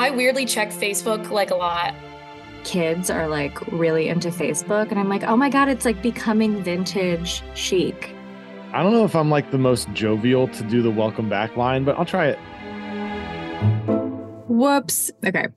I weirdly check Facebook like a lot. Kids are like really into Facebook, and I'm like, oh my God, it's like becoming vintage chic. I don't know if I'm like the most jovial to do the welcome back line, but I'll try it. Whoops. Okay.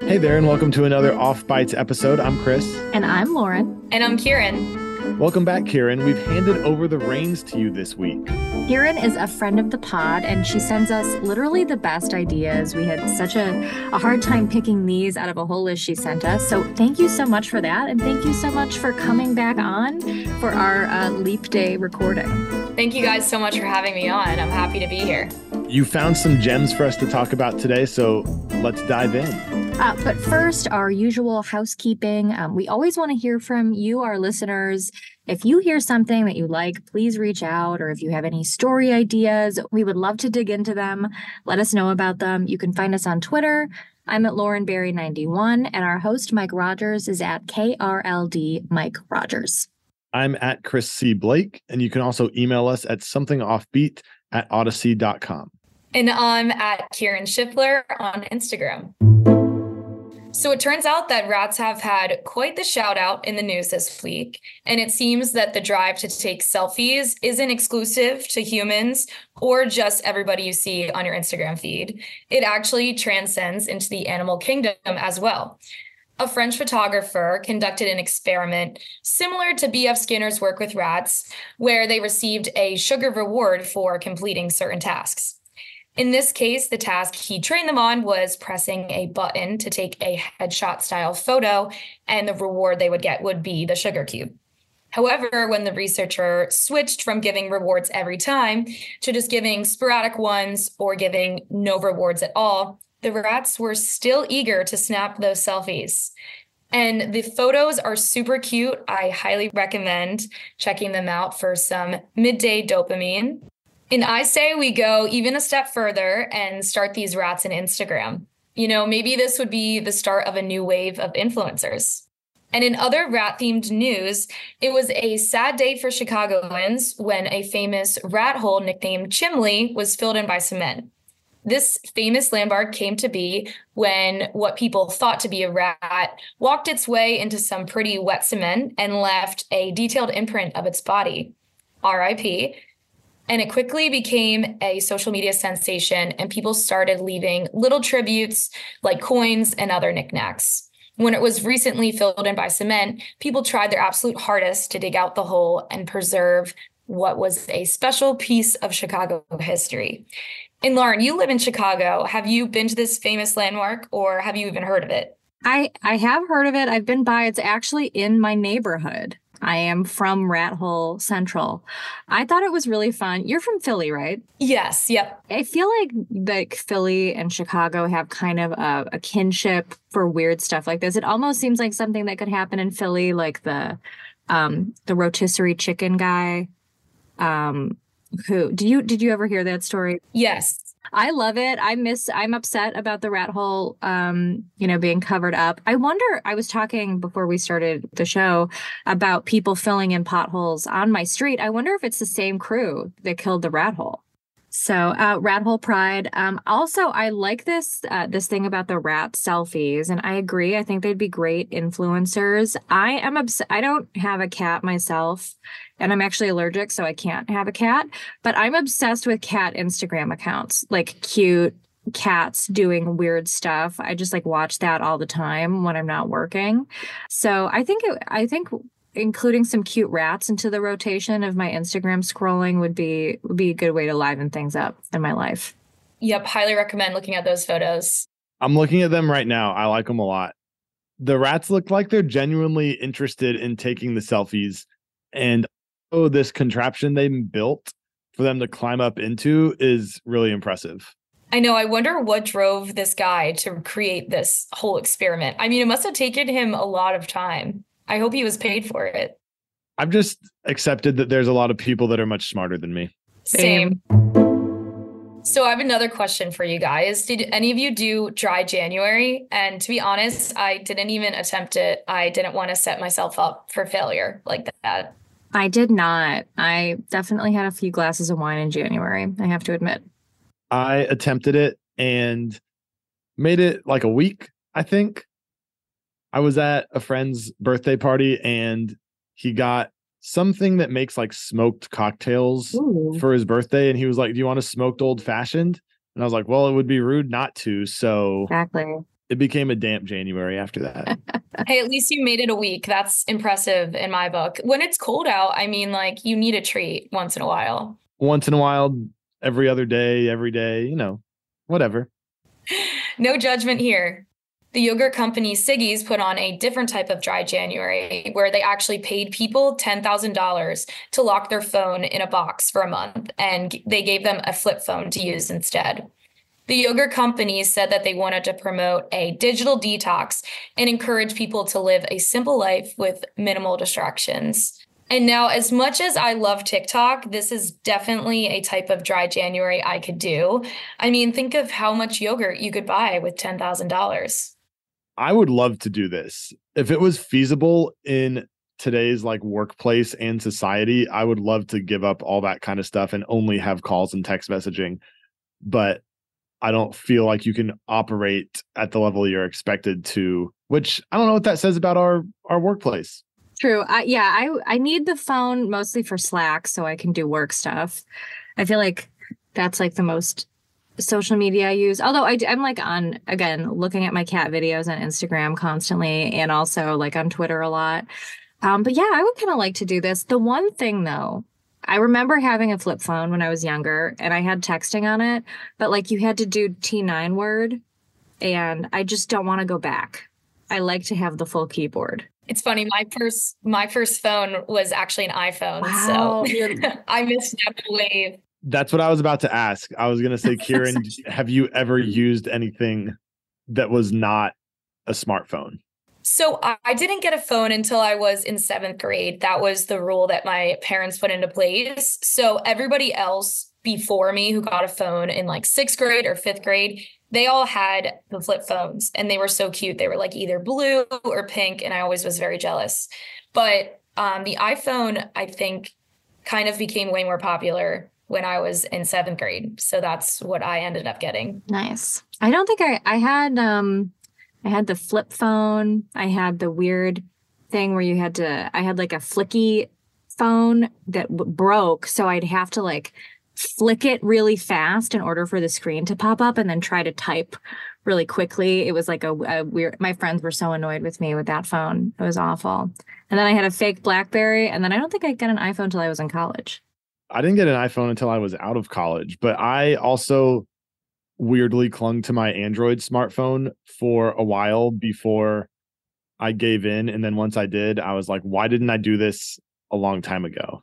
Hey there, and welcome to another Offbites episode. I'm Chris. And I'm Lauren. And I'm Kieran. Welcome back, Kieran. We've handed over the reins to you this week. Kieran is a friend of the pod, and she sends us literally the best ideas. We had such a, a hard time picking these out of a whole list she sent us. So thank you so much for that. And thank you so much for coming back on for our uh, Leap Day recording. Thank you guys so much for having me on. I'm happy to be here. You found some gems for us to talk about today, so let's dive in. Uh, but first, our usual housekeeping. Um, we always want to hear from you, our listeners. If you hear something that you like, please reach out. Or if you have any story ideas, we would love to dig into them. Let us know about them. You can find us on Twitter. I'm at Lauren Berry 91, and our host, Mike Rogers, is at KRLD Mike Rogers. I'm at Chris C. Blake, and you can also email us at somethingoffbeat at audacy.com. And I'm at Kieran Schiffler on Instagram. So it turns out that rats have had quite the shout out in the news this week. And it seems that the drive to take selfies isn't exclusive to humans or just everybody you see on your Instagram feed. It actually transcends into the animal kingdom as well. A French photographer conducted an experiment similar to B.F. Skinner's work with rats, where they received a sugar reward for completing certain tasks. In this case, the task he trained them on was pressing a button to take a headshot style photo, and the reward they would get would be the sugar cube. However, when the researcher switched from giving rewards every time to just giving sporadic ones or giving no rewards at all, the rats were still eager to snap those selfies. And the photos are super cute. I highly recommend checking them out for some midday dopamine. And I say we go even a step further and start these rats in Instagram. You know, maybe this would be the start of a new wave of influencers. And in other rat themed news, it was a sad day for Chicagoans when a famous rat hole nicknamed Chimley was filled in by cement. This famous landmark came to be when what people thought to be a rat walked its way into some pretty wet cement and left a detailed imprint of its body. RIP. And it quickly became a social media sensation, and people started leaving little tributes like coins and other knickknacks. When it was recently filled in by cement, people tried their absolute hardest to dig out the hole and preserve what was a special piece of Chicago history. And Lauren, you live in Chicago. Have you been to this famous landmark or have you even heard of it? I I have heard of it. I've been by. It's actually in my neighborhood. I am from Rat Hole Central. I thought it was really fun. You're from Philly, right? Yes. Yep. I feel like like Philly and Chicago have kind of a, a kinship for weird stuff like this. It almost seems like something that could happen in Philly, like the um the rotisserie chicken guy. Um who do you did you ever hear that story? Yes. I love it. I miss I'm upset about the rat hole um, you know, being covered up. I wonder I was talking before we started the show about people filling in potholes on my street. I wonder if it's the same crew that killed the rat hole. So, uh, rat hole pride. Um, also, I like this uh, this thing about the rat selfies, and I agree. I think they'd be great influencers. I am obs- I don't have a cat myself, and I'm actually allergic, so I can't have a cat. But I'm obsessed with cat Instagram accounts, like cute cats doing weird stuff. I just like watch that all the time when I'm not working. So I think it, I think including some cute rats into the rotation of my Instagram scrolling would be would be a good way to liven things up in my life. Yep, highly recommend looking at those photos. I'm looking at them right now. I like them a lot. The rats look like they're genuinely interested in taking the selfies and oh this contraption they built for them to climb up into is really impressive. I know. I wonder what drove this guy to create this whole experiment. I mean, it must have taken him a lot of time. I hope he was paid for it. I've just accepted that there's a lot of people that are much smarter than me. Same. So I have another question for you guys. Did any of you do dry January? And to be honest, I didn't even attempt it. I didn't want to set myself up for failure like that. I did not. I definitely had a few glasses of wine in January, I have to admit. I attempted it and made it like a week, I think. I was at a friend's birthday party and he got something that makes like smoked cocktails Ooh. for his birthday. And he was like, Do you want a smoked old fashioned? And I was like, Well, it would be rude not to. So exactly. It became a damp January after that. hey, at least you made it a week. That's impressive in my book. When it's cold out, I mean, like you need a treat once in a while. Once in a while, every other day, every day, you know, whatever. no judgment here. The yogurt company Siggi's put on a different type of dry January where they actually paid people $10,000 to lock their phone in a box for a month and they gave them a flip phone to use instead. The yogurt company said that they wanted to promote a digital detox and encourage people to live a simple life with minimal distractions. And now, as much as I love TikTok, this is definitely a type of dry January I could do. I mean, think of how much yogurt you could buy with $10,000. I would love to do this. If it was feasible in today's like workplace and society, I would love to give up all that kind of stuff and only have calls and text messaging. But I don't feel like you can operate at the level you're expected to, which I don't know what that says about our our workplace. True. I, yeah, I I need the phone mostly for Slack so I can do work stuff. I feel like that's like the most social media I use. Although I, I'm like on again looking at my cat videos on Instagram constantly, and also like on Twitter a lot. Um, but yeah, I would kind of like to do this. The one thing though, I remember having a flip phone when I was younger, and I had texting on it, but like you had to do T9 word, and I just don't want to go back. I like to have the full keyboard. It's funny. My first my first phone was actually an iPhone, wow. so I missed that wave. That's what I was about to ask. I was going to say, Kieran, have you ever used anything that was not a smartphone? So I didn't get a phone until I was in seventh grade. That was the rule that my parents put into place. So everybody else before me who got a phone in like sixth grade or fifth grade, they all had the flip phones and they were so cute. They were like either blue or pink. And I always was very jealous. But um, the iPhone, I think, kind of became way more popular when I was in seventh grade. So that's what I ended up getting. Nice. I don't think I, I had, um, I had the flip phone. I had the weird thing where you had to, I had like a flicky phone that w- broke. So I'd have to like flick it really fast in order for the screen to pop up and then try to type really quickly. It was like a, a, weird, my friends were so annoyed with me with that phone. It was awful. And then I had a fake Blackberry. And then I don't think I got an iPhone until I was in college. I didn't get an iPhone until I was out of college, but I also weirdly clung to my Android smartphone for a while before I gave in. And then once I did, I was like, why didn't I do this a long time ago?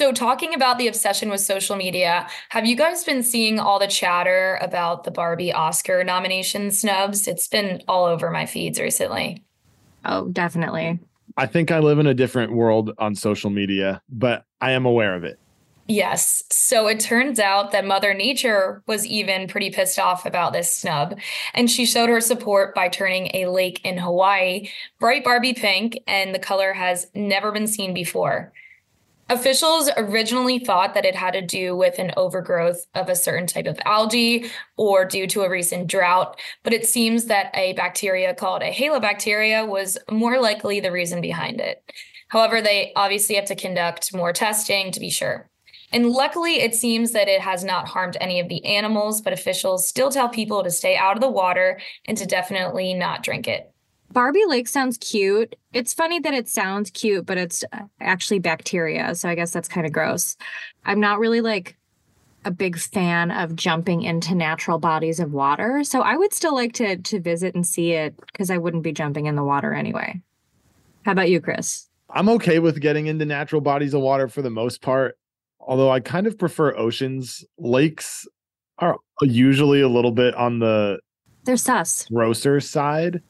So, talking about the obsession with social media, have you guys been seeing all the chatter about the Barbie Oscar nomination snubs? It's been all over my feeds recently. Oh, definitely. I think I live in a different world on social media, but I am aware of it. Yes. So it turns out that Mother Nature was even pretty pissed off about this snub. And she showed her support by turning a lake in Hawaii bright Barbie pink, and the color has never been seen before. Officials originally thought that it had to do with an overgrowth of a certain type of algae or due to a recent drought, but it seems that a bacteria called a halobacteria was more likely the reason behind it. However, they obviously have to conduct more testing to be sure. And luckily, it seems that it has not harmed any of the animals, but officials still tell people to stay out of the water and to definitely not drink it. Barbie Lake sounds cute. It's funny that it sounds cute, but it's uh, actually bacteria. So I guess that's kind of gross. I'm not really like a big fan of jumping into natural bodies of water. So I would still like to to visit and see it because I wouldn't be jumping in the water anyway. How about you, Chris? I'm okay with getting into natural bodies of water for the most part, although I kind of prefer oceans. Lakes are usually a little bit on the they're sus grosser side.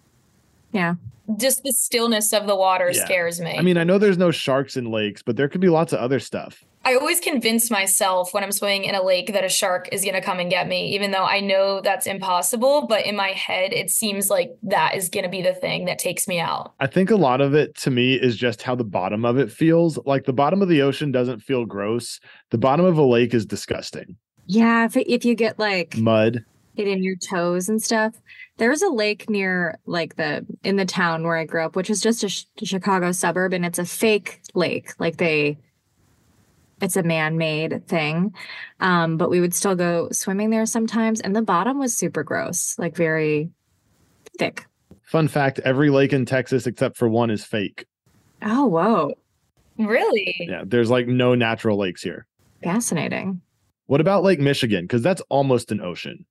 Yeah. Just the stillness of the water yeah. scares me. I mean, I know there's no sharks in lakes, but there could be lots of other stuff. I always convince myself when I'm swimming in a lake that a shark is going to come and get me, even though I know that's impossible. But in my head, it seems like that is going to be the thing that takes me out. I think a lot of it to me is just how the bottom of it feels. Like the bottom of the ocean doesn't feel gross, the bottom of a lake is disgusting. Yeah. If, if you get like mud, it in your toes and stuff. There's a lake near like the in the town where I grew up, which is just a, sh- Chicago suburb, and it's a fake lake. Like they it's a man-made thing. Um, but we would still go swimming there sometimes and the bottom was super gross like very thick. Fun fact every lake in texas except for one is fake. Oh whoa. Really? Yeah there's like no natural lakes here. Fascinating. What about lake michigan? Because that's almost an ocean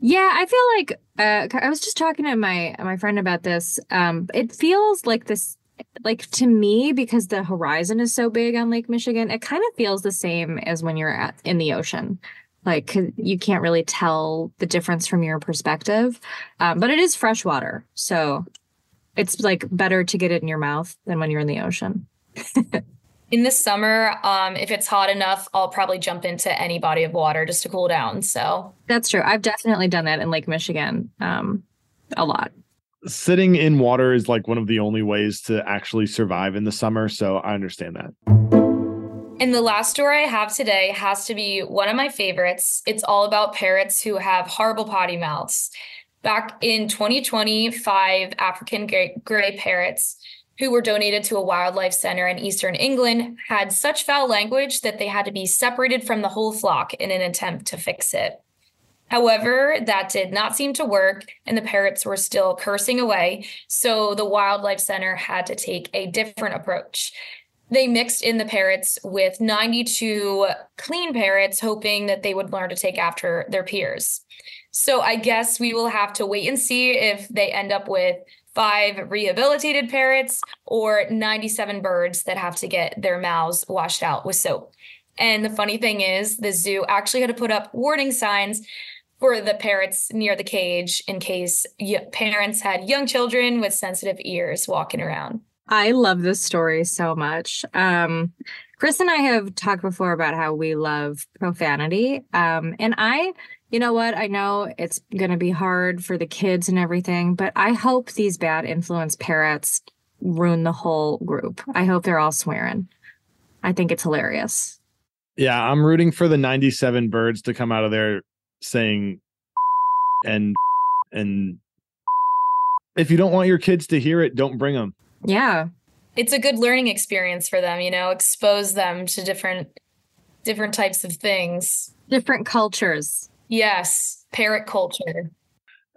yeah, I feel like uh, I was just talking to my my friend about this. Um, it feels like this like to me because the horizon is so big on lake michigan it kind of feels the same as when you're at, in the ocean. Like you can't really tell the difference from your perspective. Um, but it is fresh water so it's like better to get it in your mouth than when you're in the ocean in the summer um, if it's hot enough i'll probably jump into any body of water just to cool down so that's true i've definitely done that in lake michigan um, a lot sitting in water is like one of the only ways to actually survive in the summer. So I understand that. And the last story I have today has to be one of my favorites. It's all about parrots who have horrible potty mouths. Back in 2020, five African gray, gray parrots who were donated to a wildlife center in eastern England had such foul language that they had to be separated from the whole flock in an attempt to fix it. However, that did not seem to work, and the parrots were still cursing away. So the Wildlife Center had to take a different approach. They mixed in the parrots with 92 clean parrots, hoping that they would learn to take after their peers. So I guess we will have to wait and see if they end up with five rehabilitated parrots or 97 birds that have to get their mouths washed out with soap. And the funny thing is, the zoo actually had to put up warning signs for the parrots near the cage in case parents had young children with sensitive ears walking around. I love this story so much. Um, Chris and I have talked before about how we love profanity. Um, and I, you know what? I know it's going to be hard for the kids and everything, but I hope these bad influence parrots ruin the whole group. I hope they're all swearing. I think it's hilarious. Yeah, I'm rooting for the 97 birds to come out of there saying and and if you don't want your kids to hear it, don't bring them. Yeah. It's a good learning experience for them, you know, expose them to different different types of things. Different cultures. Yes, parrot culture.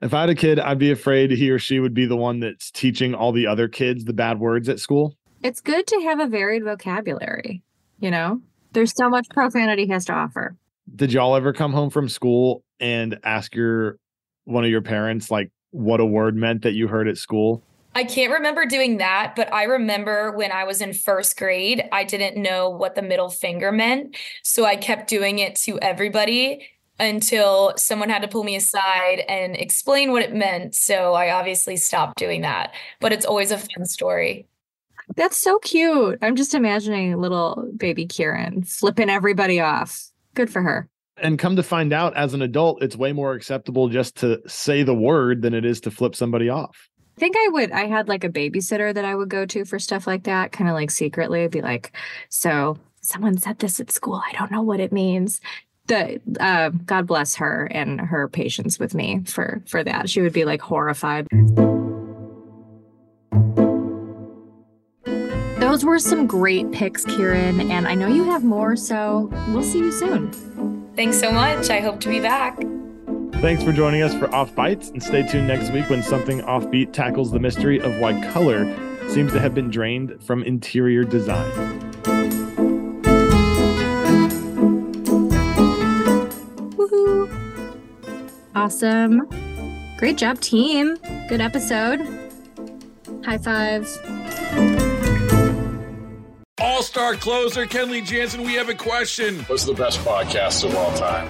If I had a kid, I'd be afraid he or she would be the one that's teaching all the other kids the bad words at school. It's good to have a varied vocabulary, you know? There's so much profanity has to offer did y'all ever come home from school and ask your one of your parents like what a word meant that you heard at school? I can't remember doing that, but I remember when I was in first grade, I didn't know what the middle finger meant. So I kept doing it to everybody until someone had to pull me aside and explain what it meant. So I obviously stopped doing that, but it's always a fun story. That's so cute. I'm just imagining little baby Kieran flipping everybody off. Good for her. And come to find out, as an adult, it's way more acceptable just to say the word than it is to flip somebody off. I think I would. I had like a babysitter that I would go to for stuff like that, kind of like secretly. be like, so someone said this at school. I don't know what it means. The uh, God bless her and her patience with me for for that. She would be like horrified Those were some great picks, Kieran, and I know you have more, so we'll see you soon. Thanks so much. I hope to be back. Thanks for joining us for Offbites, and stay tuned next week when something offbeat tackles the mystery of why color seems to have been drained from interior design. Awesome. Great job, team. Good episode. High fives. All star closer Kenley Jansen, we have a question. What's the best podcast of all time?